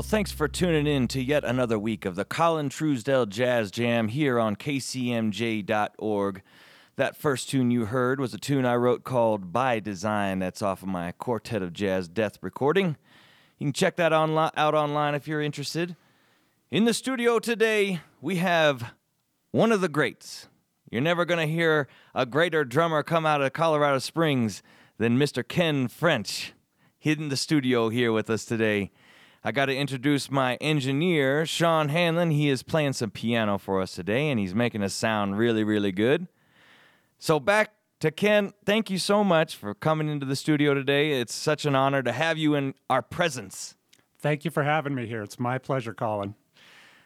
Well, thanks for tuning in to yet another week of the Colin Truesdell Jazz Jam here on kcmj.org. That first tune you heard was a tune I wrote called By Design. That's off of my Quartet of Jazz Death recording. You can check that onli- out online if you're interested. In the studio today, we have one of the greats. You're never going to hear a greater drummer come out of Colorado Springs than Mr. Ken French. in the studio here with us today. I got to introduce my engineer, Sean Hanlon. He is playing some piano for us today, and he's making us sound really, really good. So, back to Ken, thank you so much for coming into the studio today. It's such an honor to have you in our presence. Thank you for having me here. It's my pleasure, Colin.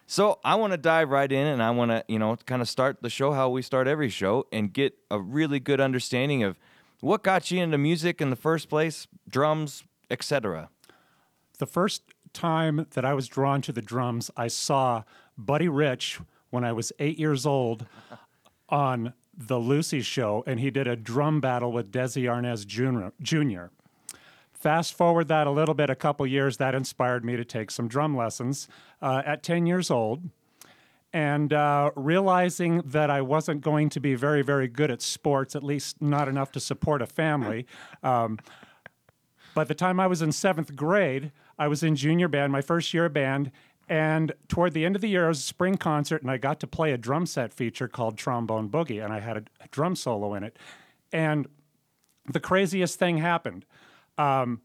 So, I want to dive right in and I want to, you know, kind of start the show how we start every show and get a really good understanding of what got you into music in the first place, drums, etc. The first time that I was drawn to the drums, I saw Buddy Rich when I was eight years old on the Lucy show, and he did a drum battle with Desi Arnaz Jr. Fast forward that a little bit, a couple years, that inspired me to take some drum lessons uh, at 10 years old. And uh, realizing that I wasn't going to be very, very good at sports, at least not enough to support a family, um, by the time I was in seventh grade, I was in junior band, my first year of band. And toward the end of the year, it was a spring concert, and I got to play a drum set feature called Trombone Boogie, and I had a, a drum solo in it. And the craziest thing happened. Um,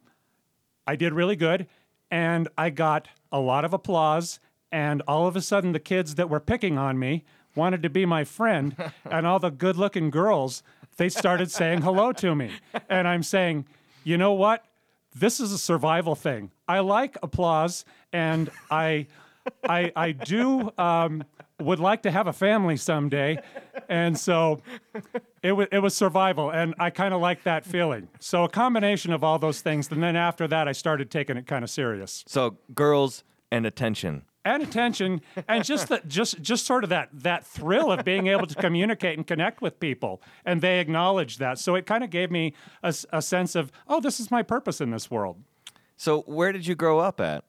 I did really good, and I got a lot of applause. And all of a sudden, the kids that were picking on me wanted to be my friend, and all the good looking girls, they started saying hello to me. And I'm saying, you know what? This is a survival thing. I like applause, and I, I, I do um, would like to have a family someday, and so it was it was survival, and I kind of like that feeling. So a combination of all those things, and then after that, I started taking it kind of serious So girls and attention. and attention and just the, just just sort of that that thrill of being able to communicate and connect with people and they acknowledge that so it kind of gave me a sense of oh this is my purpose in this world So where did you grow up at?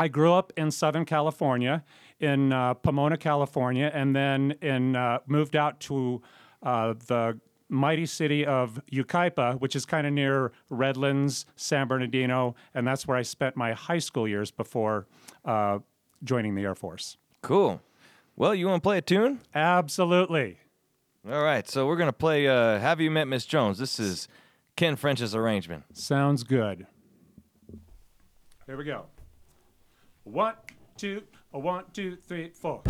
i grew up in southern california in uh, pomona california and then in uh, moved out to uh, the mighty city of Yucaipa, which is kind of near Redlands, San Bernardino, and that's where I spent my high school years before uh, joining the Air Force. Cool. Well, you want to play a tune? Absolutely. All right. So we're gonna play uh, "Have You Met Miss Jones." This is Ken French's arrangement. Sounds good. Here we go. One, two, one, two, three, four.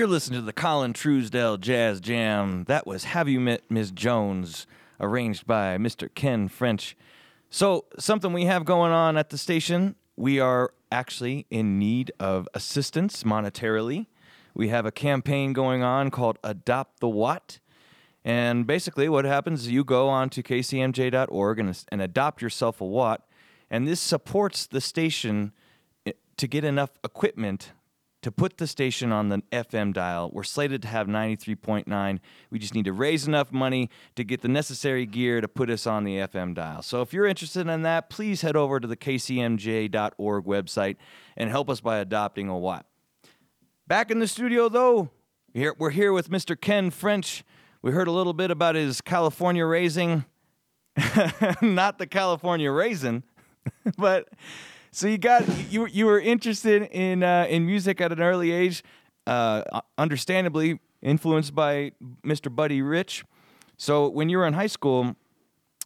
You're listening to the Colin Truesdell Jazz Jam. That was Have You Met Miss Jones, arranged by Mr. Ken French. So, something we have going on at the station, we are actually in need of assistance monetarily. We have a campaign going on called Adopt the Watt. And basically, what happens is you go on to kcmj.org and, and adopt yourself a watt. And this supports the station eh, to get enough equipment to put the station on the FM dial. We're slated to have 93.9. We just need to raise enough money to get the necessary gear to put us on the FM dial. So if you're interested in that, please head over to the kcmj.org website and help us by adopting a watt. Back in the studio, though, we're here with Mr. Ken French. We heard a little bit about his California raising, not the California raisin, but so you got you you were interested in uh, in music at an early age, uh, understandably influenced by Mr. Buddy Rich. So when you were in high school,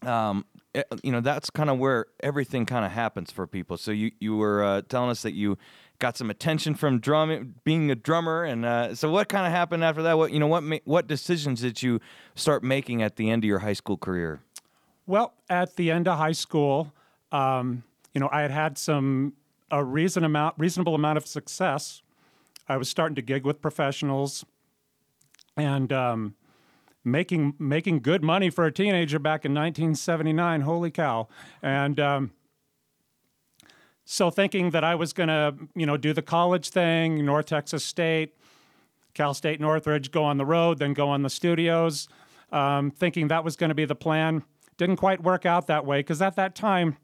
um, eh, you know that's kind of where everything kind of happens for people. So you you were uh, telling us that you got some attention from drumming, being a drummer, and uh, so what kind of happened after that? What you know what ma- what decisions did you start making at the end of your high school career? Well, at the end of high school. Um, you know, I had had some a reason amount, reasonable amount of success. I was starting to gig with professionals, and um, making making good money for a teenager back in 1979. Holy cow! And um, so thinking that I was going to, you know, do the college thing, North Texas State, Cal State Northridge, go on the road, then go on the studios, um, thinking that was going to be the plan. Didn't quite work out that way because at that time,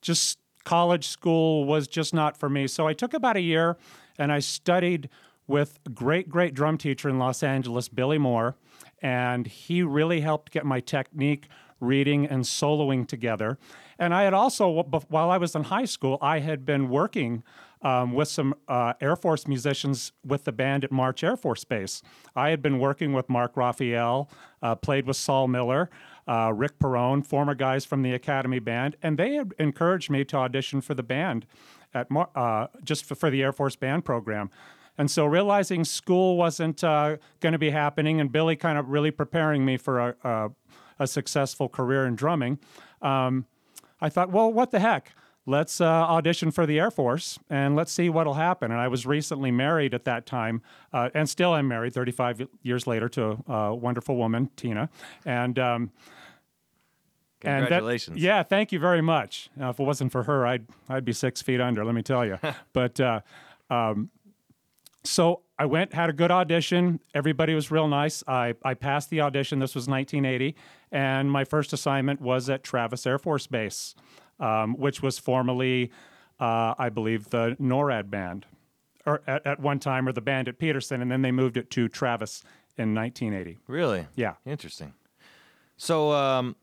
just college school was just not for me. So I took about a year and I studied with a great, great drum teacher in Los Angeles, Billy Moore. And he really helped get my technique, reading, and soloing together. And I had also, while I was in high school, I had been working um, with some uh, Air Force musicians with the band at March Air Force Base. I had been working with Mark Raphael, uh, played with Saul Miller, uh, Rick Perone, former guys from the Academy Band, and they had encouraged me to audition for the band at uh, just for, for, the Air Force Band program. And so, realizing school wasn't uh, going to be happening, and Billy kind of really preparing me for a, a, a successful career in drumming, um, I thought, well, what the heck? let's uh, audition for the Air Force and let's see what'll happen. And I was recently married at that time, uh, and still I'm married 35 years later to a wonderful woman, Tina. And um, Congratulations. That, yeah, thank you very much. Now, if it wasn't for her, I'd I'd be six feet under. Let me tell you. but uh, um, so I went, had a good audition. Everybody was real nice. I I passed the audition. This was 1980, and my first assignment was at Travis Air Force Base um, which was formerly, uh, I believe, the NORAD band, or at, at one time, or the band at Peterson, and then they moved it to Travis in 1980. Really? Yeah. Interesting. So, um,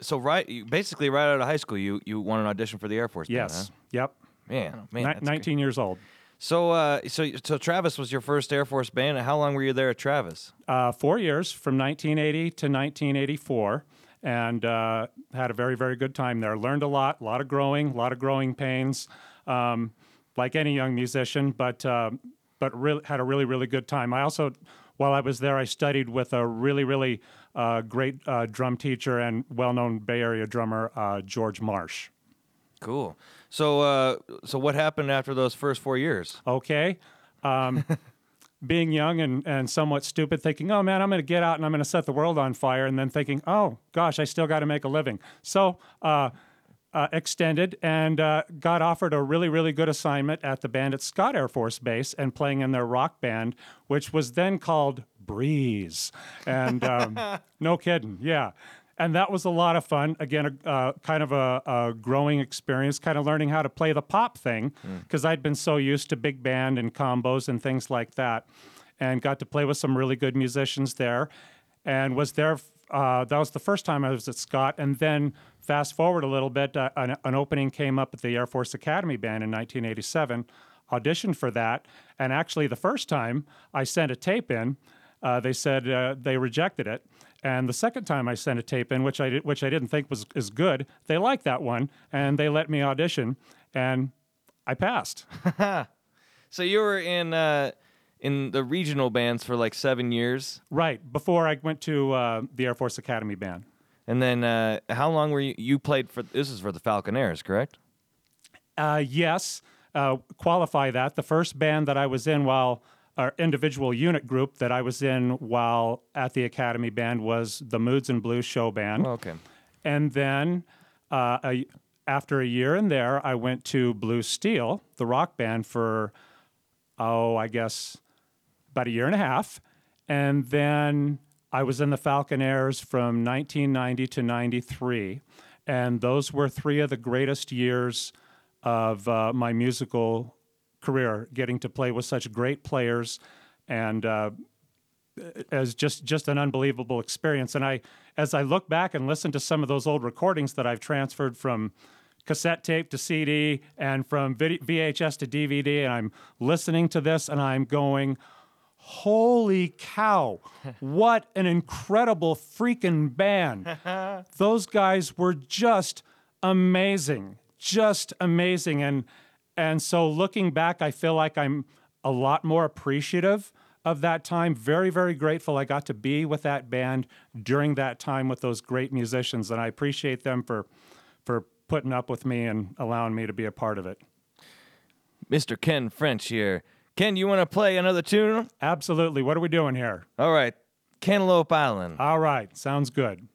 so right, basically, right out of high school, you you won an audition for the Air Force. Yes. Band, huh? Yep. Man, man, Ni- 19 great. years old. So, uh, so, so Travis was your first Air Force band. And how long were you there at Travis? Uh, four years, from 1980 to 1984 and uh, had a very, very good time there. Learned a lot, a lot of growing, a lot of growing pains, um, like any young musician, but, uh, but really, had a really, really good time. I also, while I was there, I studied with a really, really uh, great uh, drum teacher and well known Bay Area drummer, uh, George Marsh. Cool. So, uh, so what happened after those first four years? Okay. Um, being young and, and somewhat stupid, thinking, oh man, I'm going to get out and I'm going to set the world on fire, and then thinking, oh gosh, I still got to make a living. So, uh, uh, extended and uh, got offered a really, really good assignment at the band at Scott Air Force Base and playing in their rock band, which was then called Breeze. And um, no kidding, yeah and that was a lot of fun. Again, a, uh, kind of a, a, growing experience, kind of learning how to play the pop thing because mm. I'd been so used to big band and combos and things like that, and got to play with some really good musicians there, and was there. Uh, that was the first time I was at Scott, and then fast forward a little bit, uh, an, an opening came up at the Air Force Academy Band in 1987. Auditioned for that, and actually the first time I sent a tape in, uh, they said uh, they rejected it and the second time I sent a tape in, which I did, which I didn't think was as good, they liked that one, and they let me audition, and I passed. so you were in uh, in the regional bands for like seven years, Right before I went to uh, the Air Force Academy band. and then uh, how long were you? You played for this is for the Falconaires, correct? Uh, yes, uh, qualify that. The first band that I was in while, our individual unit group that I was in while at the Academy band was the Moods and Blues show band. Oh, okay. And then uh, a, after a year in there, I went to Blue Steel, the rock band, for, oh, I guess about a year and a half. And then I was in the Falconaires from 1990 to 93. And those were three of the greatest years of uh, my musical career, getting to play with such great players and uh, as just just an unbelievable experience. And I, as I look back and listen to some of those old recordings that I've transferred from cassette tape to CD and from VHS to DVD, and I'm listening to this and I'm going, "Holy cow! What an incredible freaking band! those guys were just amazing, just amazing." And and so looking back, I feel like I'm a lot more appreciative of that time. Very, very grateful I got to be with that band during that time with those great musicians, and I appreciate them for for putting up with me and allowing me to be a part of it. Mr. Ken French here. Ken, you want to play another tune? Absolutely. What are we doing here? All right, Cantaloupe Island. All right, sounds good.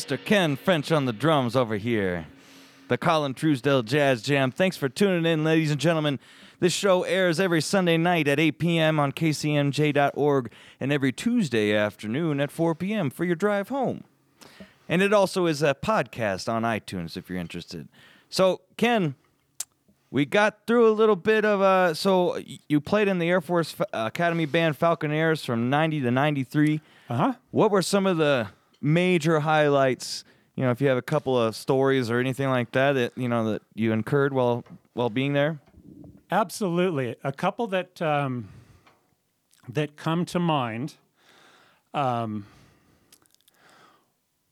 Mr. Ken French on the drums over here. The Colin Truesdell Jazz Jam. Thanks for tuning in, ladies and gentlemen. This show airs every Sunday night at 8 p.m. on kcmj.org and every Tuesday afternoon at 4 p.m. for your drive home. And it also is a podcast on iTunes if you're interested. So, Ken, we got through a little bit of uh so you played in the Air Force Academy Band Falconaires from 90 to 93. Uh-huh. What were some of the major highlights, you know, if you have a couple of stories or anything like that that, you know, that you incurred while while being there? Absolutely. A couple that um, that come to mind um,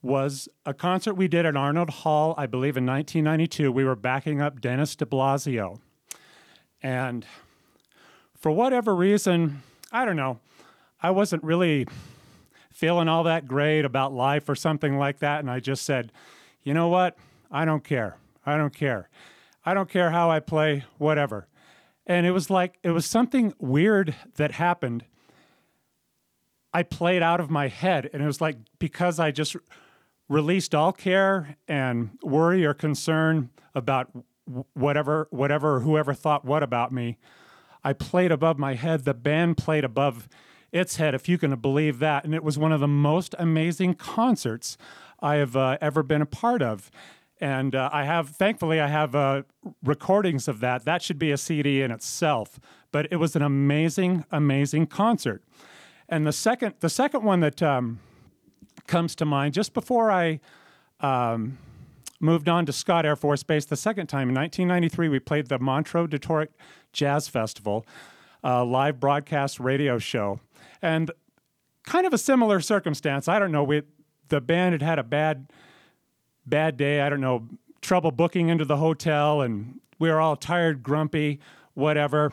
was a concert we did at Arnold Hall, I believe, in 1992. We were backing up Dennis DiBlasio. And for whatever reason, I don't know, I wasn't really feeling all that great about life or something like that. And I just said, you know what? I don't care. I don't care. I don't care how I play, whatever. And it was like, it was something weird that happened. I played out of my head. And it was like, because I just released all care and worry or concern about whatever, whatever, whoever thought what about me, I played above my head. The band played above its head, if you can believe that. And it was one of the most amazing concerts I have uh, ever been a part of. And uh, I have, thankfully, I have uh, recordings of that. That should be a CD in itself. But it was an amazing, amazing concert. And the second, the second one that um, comes to mind, just before I um, moved on to Scott Air Force Base the second time in 1993, we played the Montreux Detroit Jazz Festival, a live broadcast radio show, and kind of a similar circumstance. I don't know. We, the band had had a bad, bad day. I don't know, trouble booking into the hotel, and we were all tired, grumpy, whatever.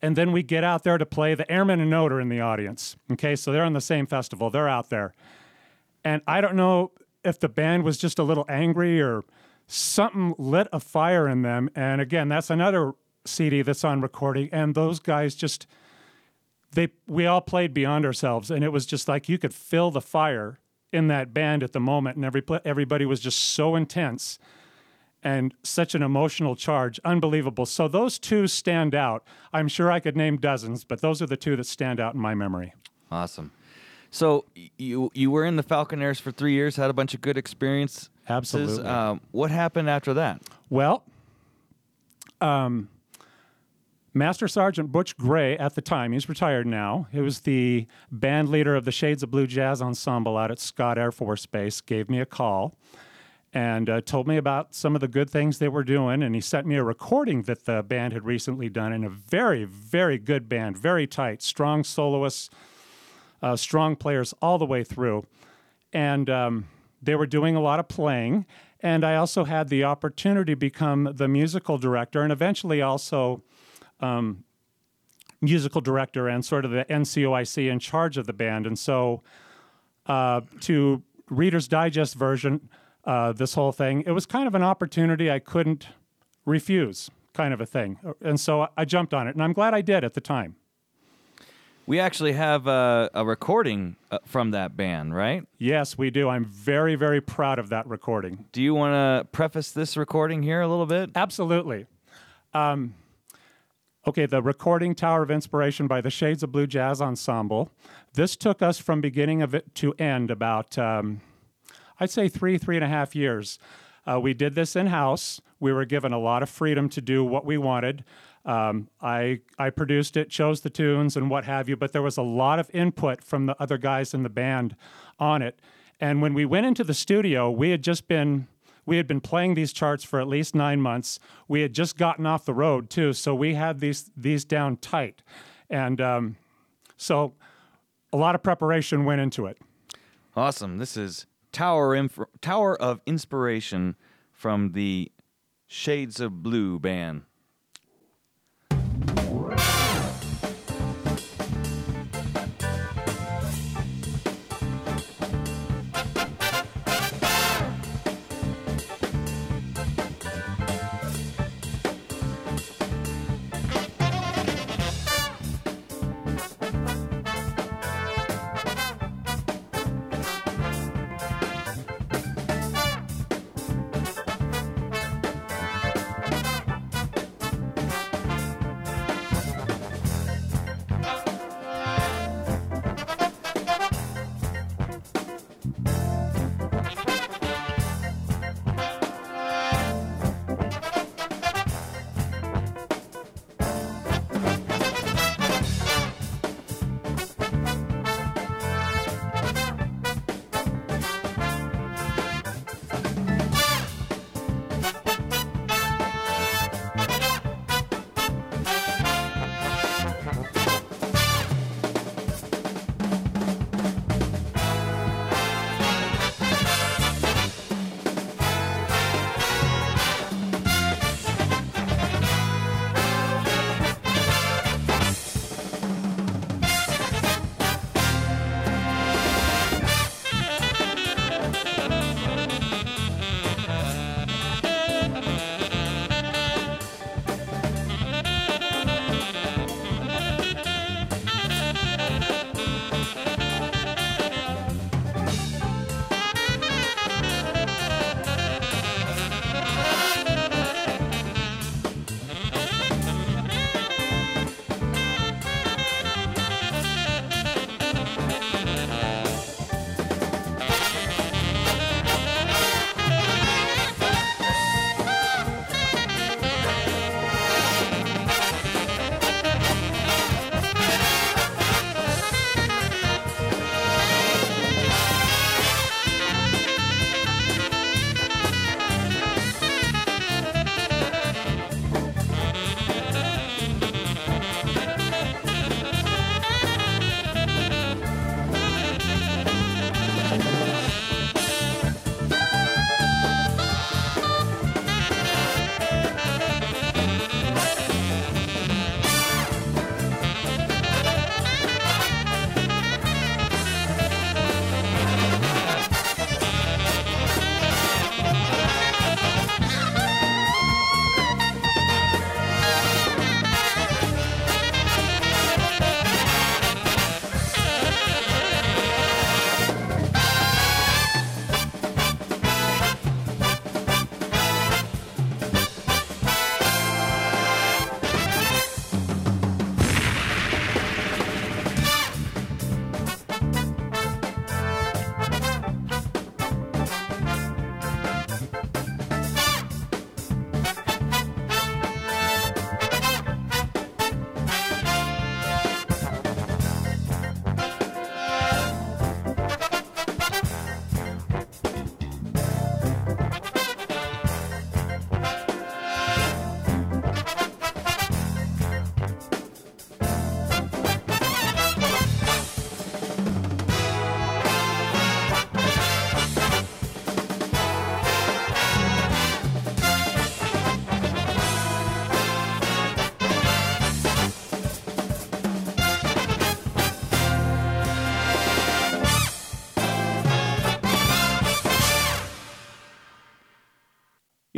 And then we get out there to play. The Airmen of Note are in the audience. Okay, so they're on the same festival. They're out there. And I don't know if the band was just a little angry or something lit a fire in them. And again, that's another CD that's on recording. And those guys just they we all played beyond ourselves, and it was just like you could feel the fire in that band at the moment, and every everybody was just so intense and such an emotional charge, unbelievable. So those two stand out. I'm sure I could name dozens, but those are the two that stand out in my memory. Awesome. So you you were in the Falconaires for three years, had a bunch of good experience. Absolutely. Um, what happened after that? Well, um, Master Sergeant Butch Gray at the time, he's retired now. He was the band leader of the Shades of Blue Jazz Ensemble out at Scott Air Force Base, gave me a call and uh, told me about some of the good things they were doing. And he sent me a recording that the band had recently done in a very, very good band, very tight, strong soloists, uh, strong players all the way through. And um, they were doing a lot of playing. And I also had the opportunity to become the musical director and eventually also um, musical director and sort of the NCOIC in charge of the band. And so, uh, to Reader's Digest version, uh, this whole thing, it was kind of an opportunity I couldn't refuse, kind of a thing. And so I jumped on it, and I'm glad I did at the time. We actually have a, a recording uh, from that band, right? Yes, we do. I'm very, very proud of that recording. Do you want to preface this recording here a little bit? Absolutely. Um, okay, the recording Tower of Inspiration by the Shades of Blue Jazz Ensemble. This took us from beginning of it to end about, um, I'd say, three, three and a half years. Uh, we did this in house. We were given a lot of freedom to do what we wanted. Um, I I produced it, chose the tunes, and what have you. But there was a lot of input from the other guys in the band on it. And when we went into the studio, we had just been we had been playing these charts for at least nine months. We had just gotten off the road too, so we had these these down tight, and um, so a lot of preparation went into it. Awesome. This is Tower Inf- Tower of Inspiration from the Shades of Blue band.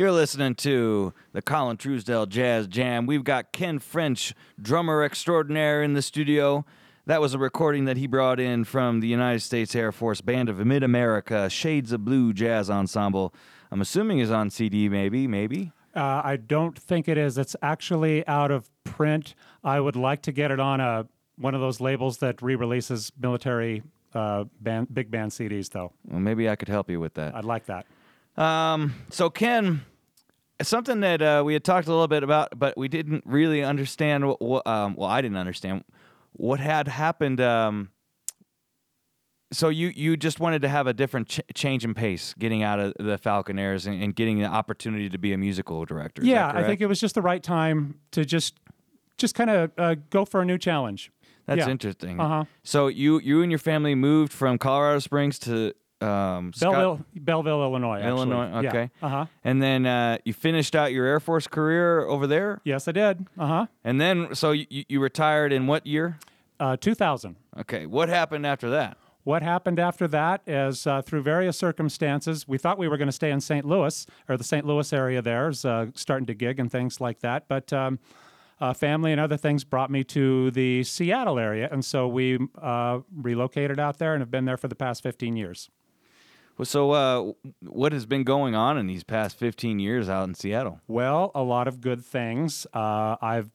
You're listening to the Colin Truesdell Jazz Jam. We've got Ken French, drummer extraordinaire, in the studio. That was a recording that he brought in from the United States Air Force Band of Mid America, Shades of Blue Jazz Ensemble. I'm assuming is on CD, maybe, maybe. Uh, I don't think it is. It's actually out of print. I would like to get it on a one of those labels that re-releases military uh, band, big band CDs, though. Well, maybe I could help you with that. I'd like that. Um, so Ken, something that uh, we had talked a little bit about, but we didn't really understand. What, what um, well, I didn't understand what had happened. Um, so you you just wanted to have a different ch- change in pace, getting out of the Falconaires and, and getting the opportunity to be a musical director. Yeah, I think it was just the right time to just just kind of uh, go for a new challenge. that's yeah. interesting. Uh-huh. So you you and your family moved from Colorado Springs to um, Scott- Belleville, Belleville, Illinois. actually. Illinois. Yeah. Okay. Uh huh. and then uh, you finished out your Air Force career over there. Yes, I did. Uh huh. And then, so you, you retired in what year? Uh, 2000. Okay, what happened after that? What happened after that is uh, through various circumstances, we thought we were going to stay in St. Louis or the St. Louis area there, is, uh, starting to gig and things like that. But um, uh, family and other things brought me to the Seattle area. And so we uh, relocated out there and have been there for the past 15 years. So, uh, what has been going on in these past 15 years out in Seattle? Well, a lot of good things. Uh, I've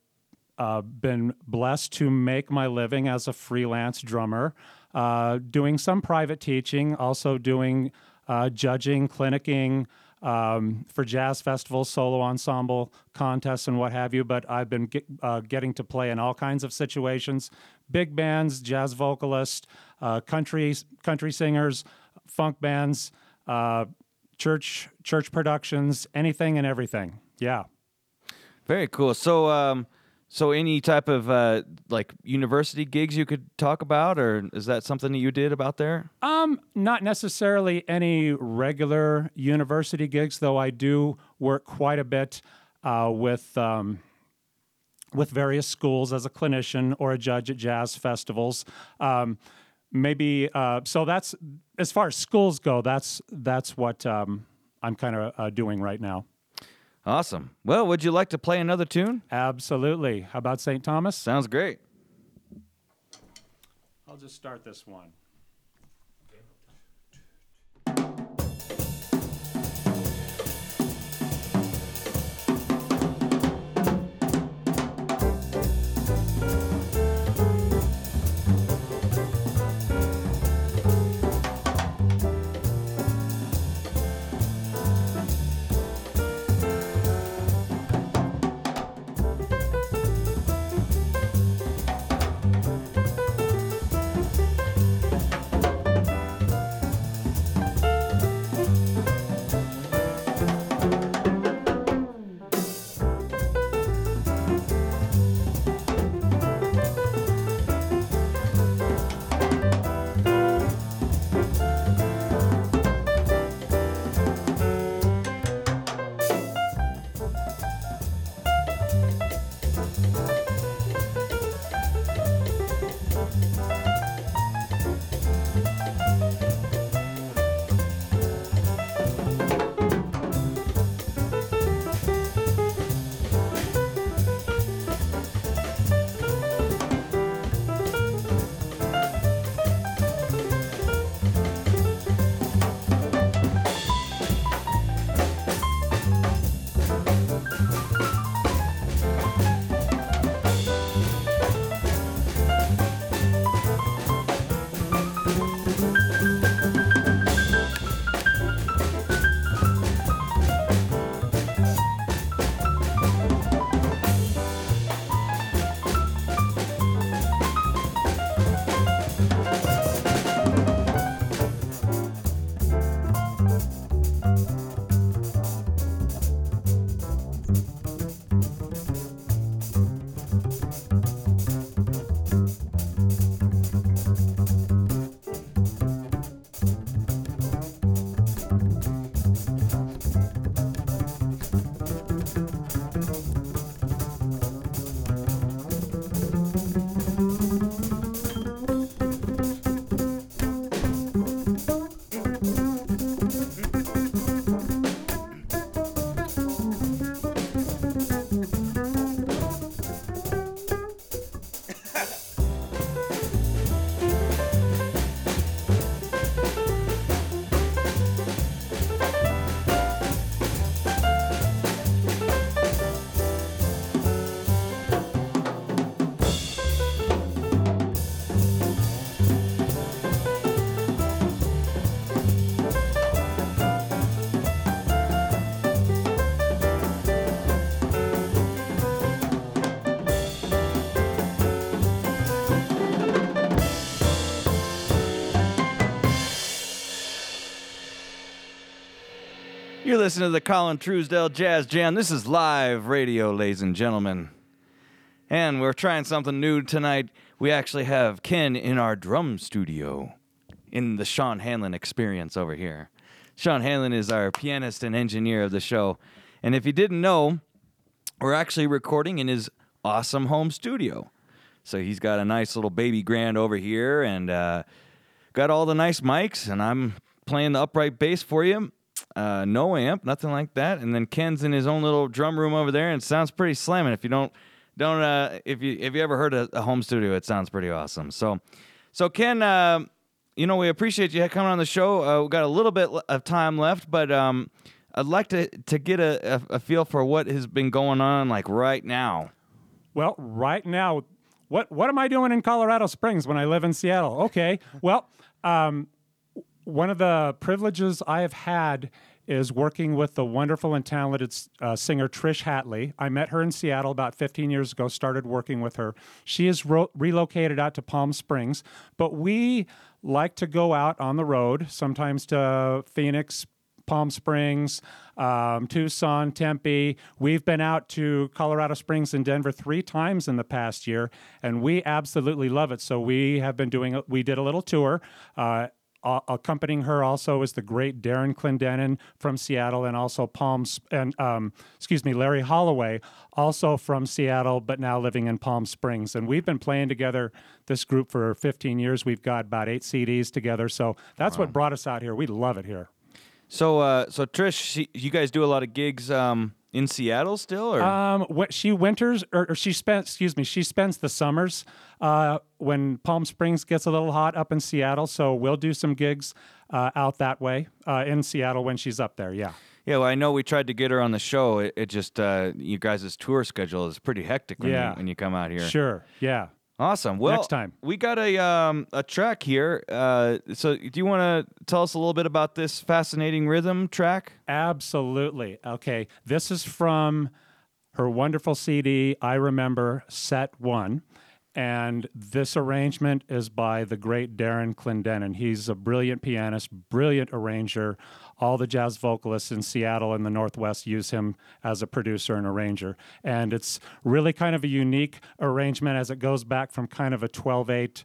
uh, been blessed to make my living as a freelance drummer, uh, doing some private teaching, also doing uh, judging, clinicking um, for jazz festivals, solo ensemble contests, and what have you. But I've been get, uh, getting to play in all kinds of situations big bands, jazz vocalists, uh, country, country singers, funk bands. Uh, church church productions anything and everything yeah Very cool. So, um, so any type of uh, like university gigs you could talk about, or is that something that you did about there? Um, not necessarily any regular university gigs, though I do work quite a bit uh, with um, with various schools as a clinician or a judge at jazz festivals. Um, maybe uh, so. That's as far as schools go. That's that's what um, I'm kind of uh, doing right now. Awesome. Well, would you like to play another tune? Absolutely. How about St. Thomas? Sounds great. I'll just start this one. You're to the Colin Truesdell Jazz Jam. This is live radio, ladies and gentlemen. And we're trying something new tonight. We actually have Ken in our drum studio in the Sean Hanlon experience over here. Sean Hanlon is our pianist and engineer of the show. And if you didn't know, we're actually recording in his awesome home studio. So he's got a nice little baby grand over here and uh, got all the nice mics, and I'm playing the upright bass for you. Uh, no amp, nothing like that. And then Ken's in his own little drum room over there, and it sounds pretty slamming. If you don't don't uh, if you if you ever heard a, a home studio, it sounds pretty awesome. So, so Ken, uh, you know we appreciate you coming on the show. Uh, we got a little bit of time left, but um, I'd like to to get a, a, a feel for what has been going on like right now. Well, right now, what what am I doing in Colorado Springs when I live in Seattle? Okay, well, um, one of the privileges I have had is working with the wonderful and talented uh, singer Trish Hatley. I met her in Seattle about 15 years ago, started working with her. She is ro- relocated out to Palm Springs, but we like to go out on the road, sometimes to Phoenix, Palm Springs, um, Tucson, Tempe. We've been out to Colorado Springs and Denver three times in the past year, and we absolutely love it. So we have been doing. We did a little tour. Uh, uh, accompanying her also is the great Darin Clendenin from Seattle, and also Palms and um, excuse me, Larry Holloway, also from Seattle, but now living in Palm Springs. And we've been playing together this group for 15 years. We've got about eight CDs together, so that's wow. what brought us out here. We love it here. So, uh, so Trish, you guys do a lot of gigs um, in Seattle still, or um, what she winters or, or, she spent, excuse me, she spends the summers uh, when Palm Springs gets a little hot up in Seattle. So we'll do some gigs uh, out that way uh, in Seattle when she's up there. Yeah. Yeah, well, I know we tried to get her on the show. It, it just uh, you guys' tour schedule is pretty hectic when, yeah. you, when you come out here. Sure. Yeah. Awesome. Well, next time we got a um, a track here. Uh, so, do you want to tell us a little bit about this fascinating rhythm track? Absolutely. Okay, this is from her wonderful CD. I remember set one. And this arrangement is by the great Darin Clendenin. He's a brilliant pianist, brilliant arranger. All the jazz vocalists in Seattle and the Northwest use him as a producer and arranger. And it's really kind of a unique arrangement as it goes back from kind of a 12 8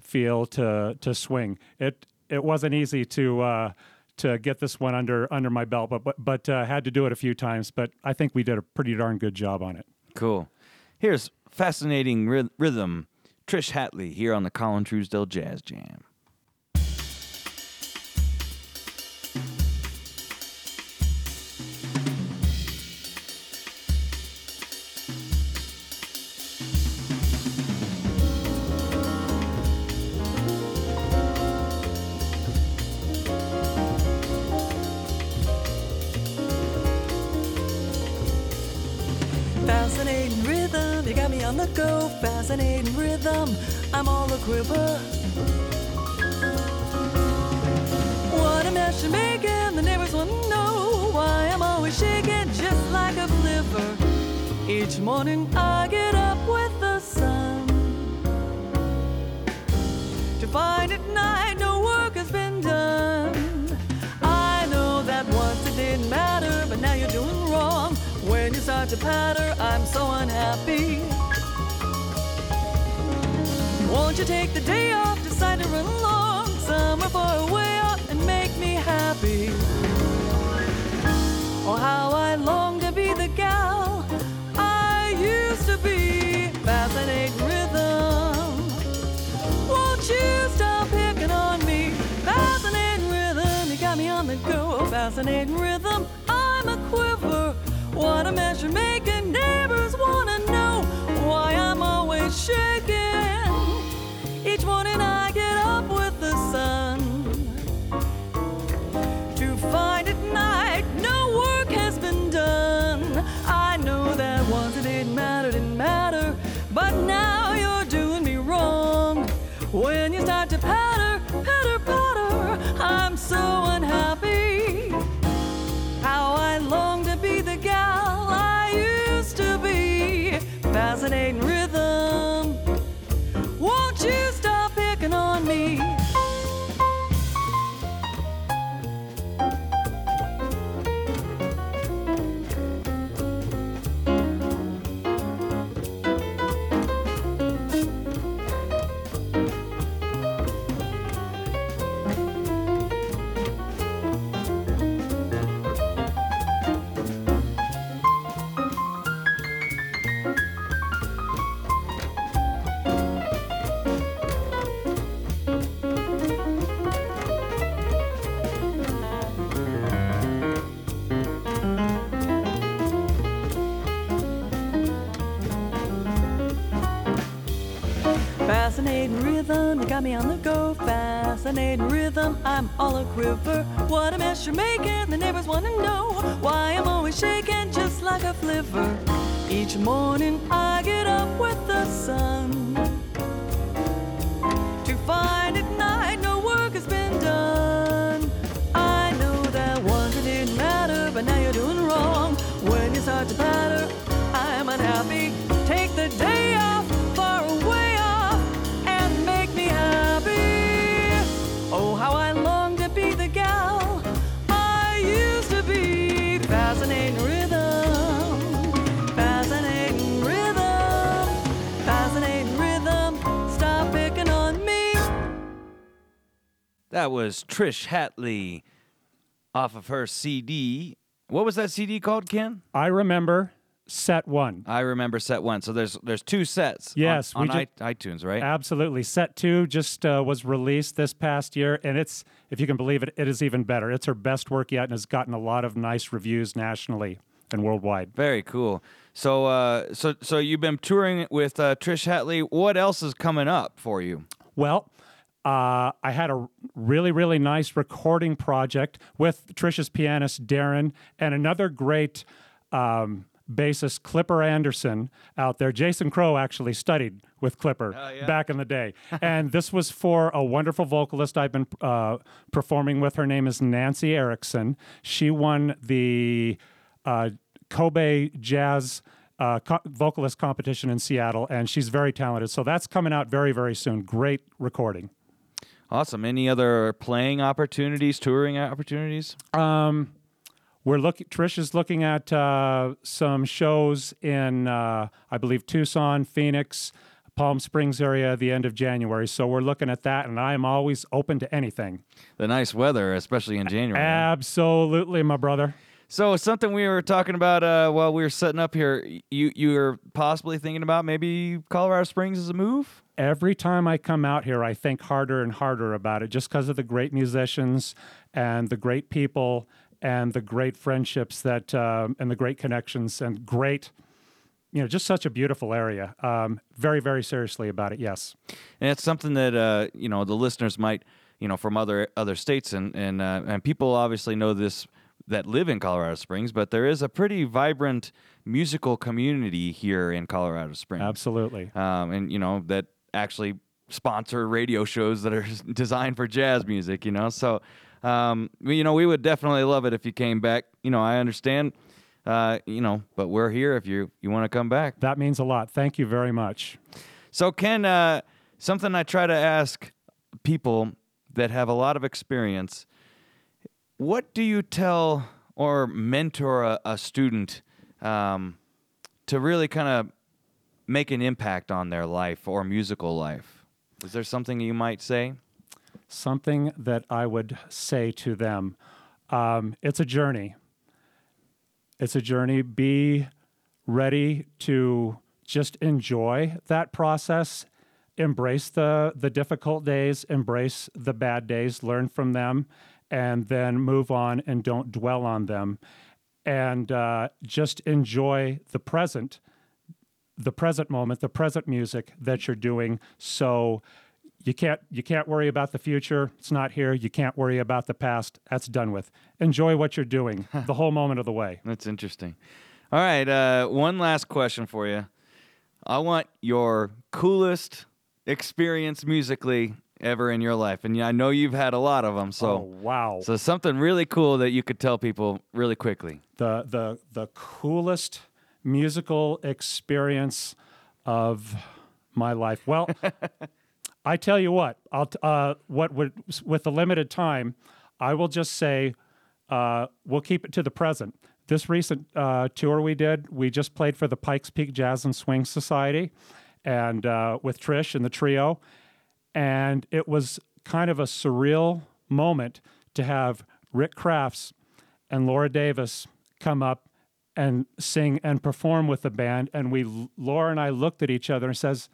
feel to, to swing. It, it wasn't easy to. Uh, to get this one under under my belt, but but, but uh, had to do it a few times. But I think we did a pretty darn good job on it. Cool. Here's fascinating rhythm. Trish Hatley here on the Colin Truesdell Jazz Jam. Fascinating rhythm. I'm all a quiver. What a mess you're making, the neighbors want to know why I'm always shaking just like a flipper. Each morning I get up with the sun to find at night no work has been done. I know that once it didn't matter, but now you're doing wrong. When you start to patter, I'm so unhappy. Won't you take the day off, decide to run along somewhere far away off and make me happy? Oh, how I long to be the gal I used to be. Fascinating rhythm. Won't you stop picking on me? Fascinating rhythm, you got me on the go. Fascinating rhythm, I'm a quiver. What a measure making rhythm, you got me on the go. Fascinating rhythm, I'm all a quiver. What a mess you're making, the neighbors want to know why I'm always shaking just like a flivver. Each morning I get up with the sun That was Trish Hatley off of her CD. What was that CD called, Ken? I remember set one. I remember set one. So there's there's two sets. Yes, on, i- iTunes, right? Absolutely. Set two just uh, was released this past year, and it's, if you can believe it, it is even better. It's her best work yet and has gotten a lot of nice reviews nationally and worldwide. Very cool. So uh, so so you've been touring with uh, Trish Hatley. What else is coming up for you? Well, uh, I had a really, really nice recording project with Trisha's pianist Darin and another great um, bassist Clipper Anderson out there. Jason Crow actually studied with Clipper back in the day, and this was for a wonderful vocalist I've been uh, performing with. Her name is Nancy Erickson. She won the uh, Kobe Jazz uh, co- vocalist competition in Seattle, and she's very talented. So that's coming out very, very soon. Great recording. Awesome. Any other playing opportunities, touring opportunities? Um, We're looking. Trish is looking at uh, some shows in, uh, I believe, Tucson, Phoenix, Palm Springs area at the end of January. So we're looking at that, and I am always open to anything. The nice weather, especially in January. Absolutely, my brother. So something we were talking about uh, while we were setting up here. You you were possibly thinking about maybe Colorado Springs as a move. Every time I come out here, I think harder and harder about it just because of the great musicians and the great people and the great friendships that um, and the great connections and great, you know, just such a beautiful area. Um, very, very seriously about it. Yes. and it's something that uh, you know the listeners might you know from other other states and and uh, and people obviously know this that live in Colorado Springs, but there is a pretty vibrant musical community here in Colorado Springs. Absolutely. um, and you know that actually sponsor radio shows that are designed for jazz music. You know, so um, you know we would definitely love it if you came back. You know, I understand. Uh, you know, but we're here if you you want to come back. That means a lot. Thank you very much. So, Ken, uh, something I try to ask people that have a lot of experience what do you tell or mentor a, a student um, to really kind of make an impact on their life or musical life? Is there something you might say? Something that I would say to them um, it's a journey. It's a journey. Be ready to just enjoy that process, embrace the, the difficult days, embrace the bad days, learn from them, and then move on and don't dwell on them. And uh, just enjoy the present the present moment, the present music that you're doing. So you can't you can't worry about the future. It's not here. You can't worry about the past. That's done with. Enjoy what you're doing the whole moment of the way. That's interesting. All right, uh, one last question for you. I want your coolest experience musically ever in your life, and I know you've had a lot of them. Oh So, wow. so something really cool that you could tell people really quickly. the the the coolest musical experience of my life. Well, I tell you what, I'll uh, what would with the limited time, I will just say uh, we'll keep it to the present. This recent uh, tour we did, we just played for the Pikes Peak Jazz and Swing Society, and uh, with Trish and the trio, and it was kind of a surreal moment to have Rick Crafts and Laura Davis come up and sing and perform with the band and we Laura and I looked at each other and says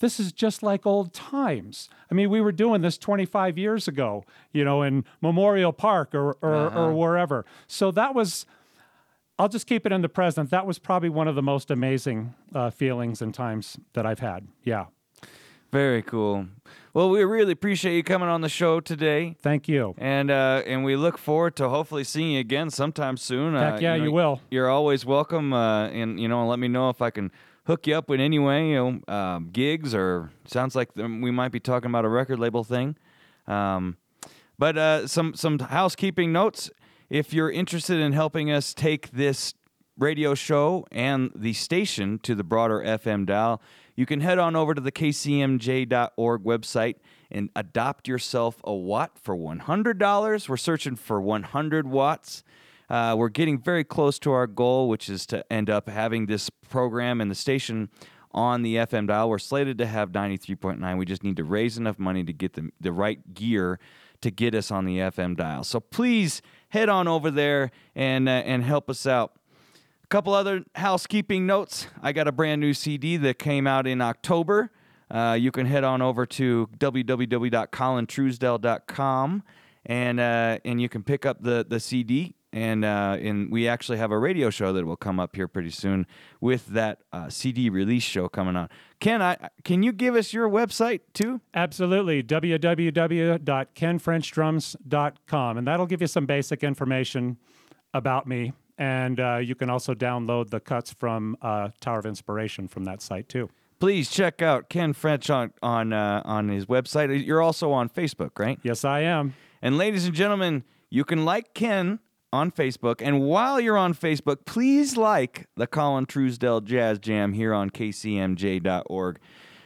this is just like old times. I mean, we were doing this 25 years ago, you know, in Memorial Park or or, or wherever. So that was I'll just keep it in the present. That was probably one of the most amazing uh, feelings and times that I've had. Yeah. Very cool. Well, we really appreciate you coming on the show today. Thank you. And uh, and we look forward to hopefully seeing you again sometime soon. Heck uh, yeah, know, you will. You're always welcome. Uh, and you know, let me know if I can hook you up in any way, you know, um, gigs or sounds like th- we might be talking about a record label thing. Um, but uh, some some housekeeping notes. If you're interested in helping us take this radio show and the station to the broader FM dial, you can head on over to the kcmj.org website and adopt yourself a watt for $100. We're searching for 100 watts. Uh, we're getting very close to our goal, which is to end up having this program and the station on the FM dial. We're slated to have 93.9. We just need to raise enough money to get the, the right gear to get us on the FM dial. So please head on over there and, uh, and help us out. A couple other housekeeping notes. I got a brand new CD that came out in October. Uh, you can head on over to www.colintruesdell.com and uh, and you can pick up the the CD. And uh, and we actually have a radio show that will come up here pretty soon with that uh, CD release show coming on. Ken, I can you give us your website too? Absolutely. www.kenfrenchdrums.com. And that'll give you some basic information about me. And uh, you can also download the cuts from uh, Tower of Inspiration from that site too. Please check out Ken French on on uh, on his website. You're also on Facebook, right? Yes, I am. And ladies and gentlemen, you can like Ken on Facebook. And while you're on Facebook, please like the Colin Truesdell Jazz Jam here on kcmj.org.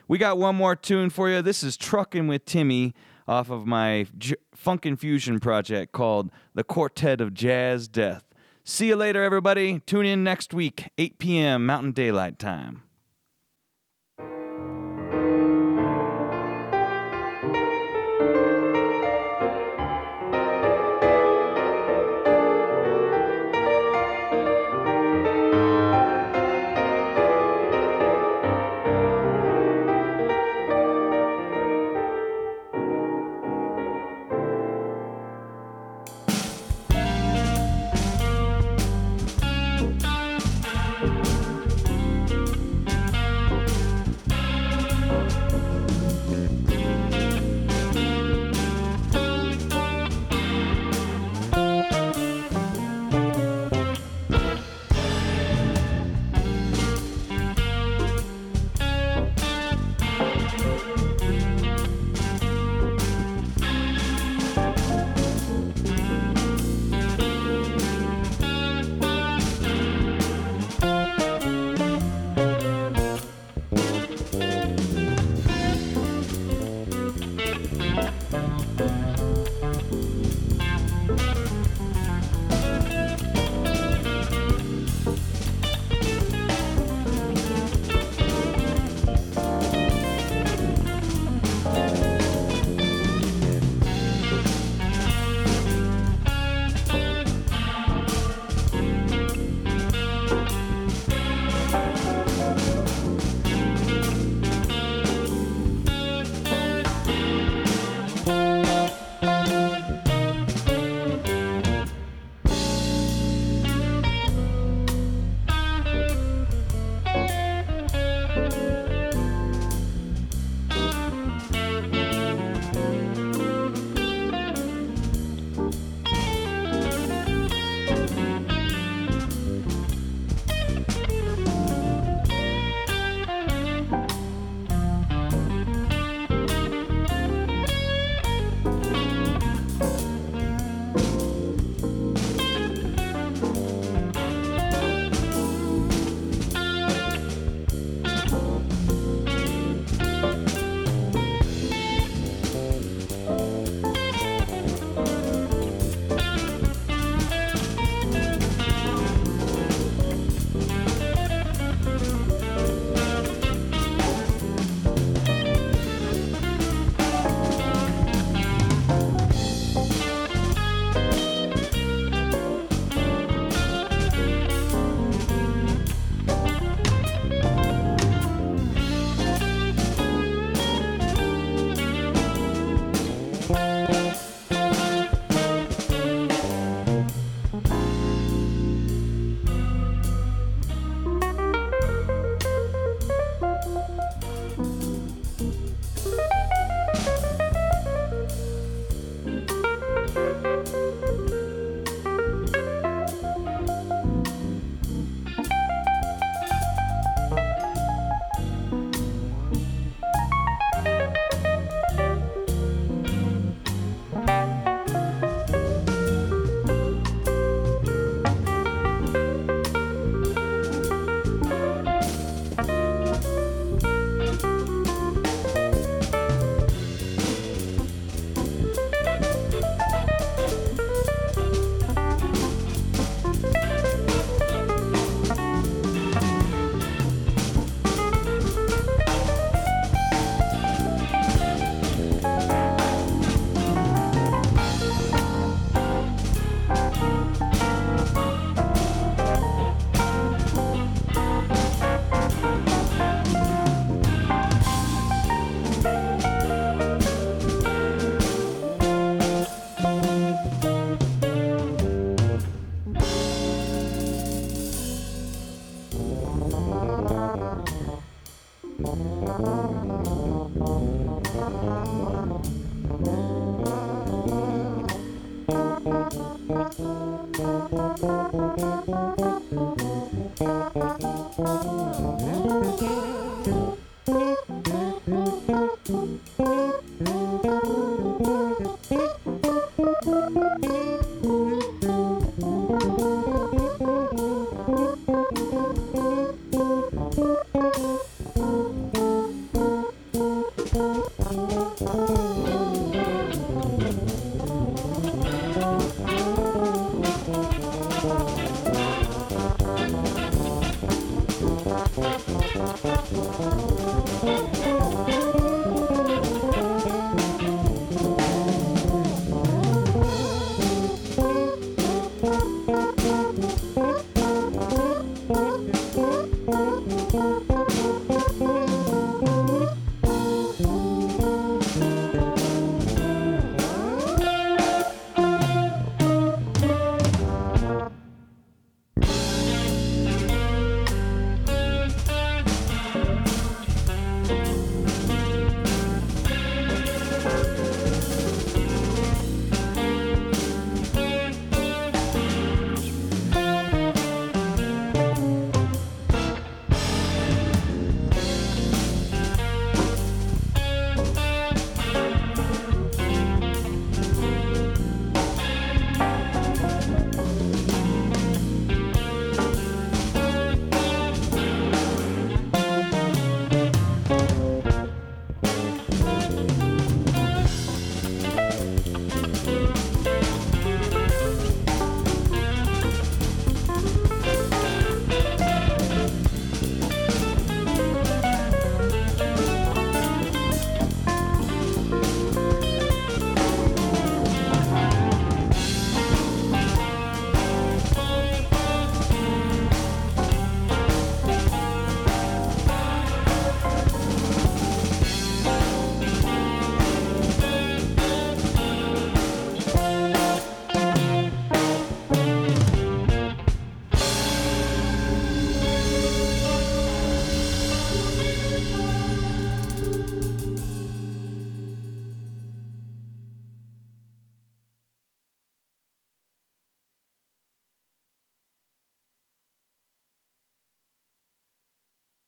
We got one more tune for you. This is Truckin' with Timmy off of my J- Funk Infusion project called The Quartet of Jazz Death. See you later, everybody. Tune in next week, 8 p.m. Mountain Daylight Time.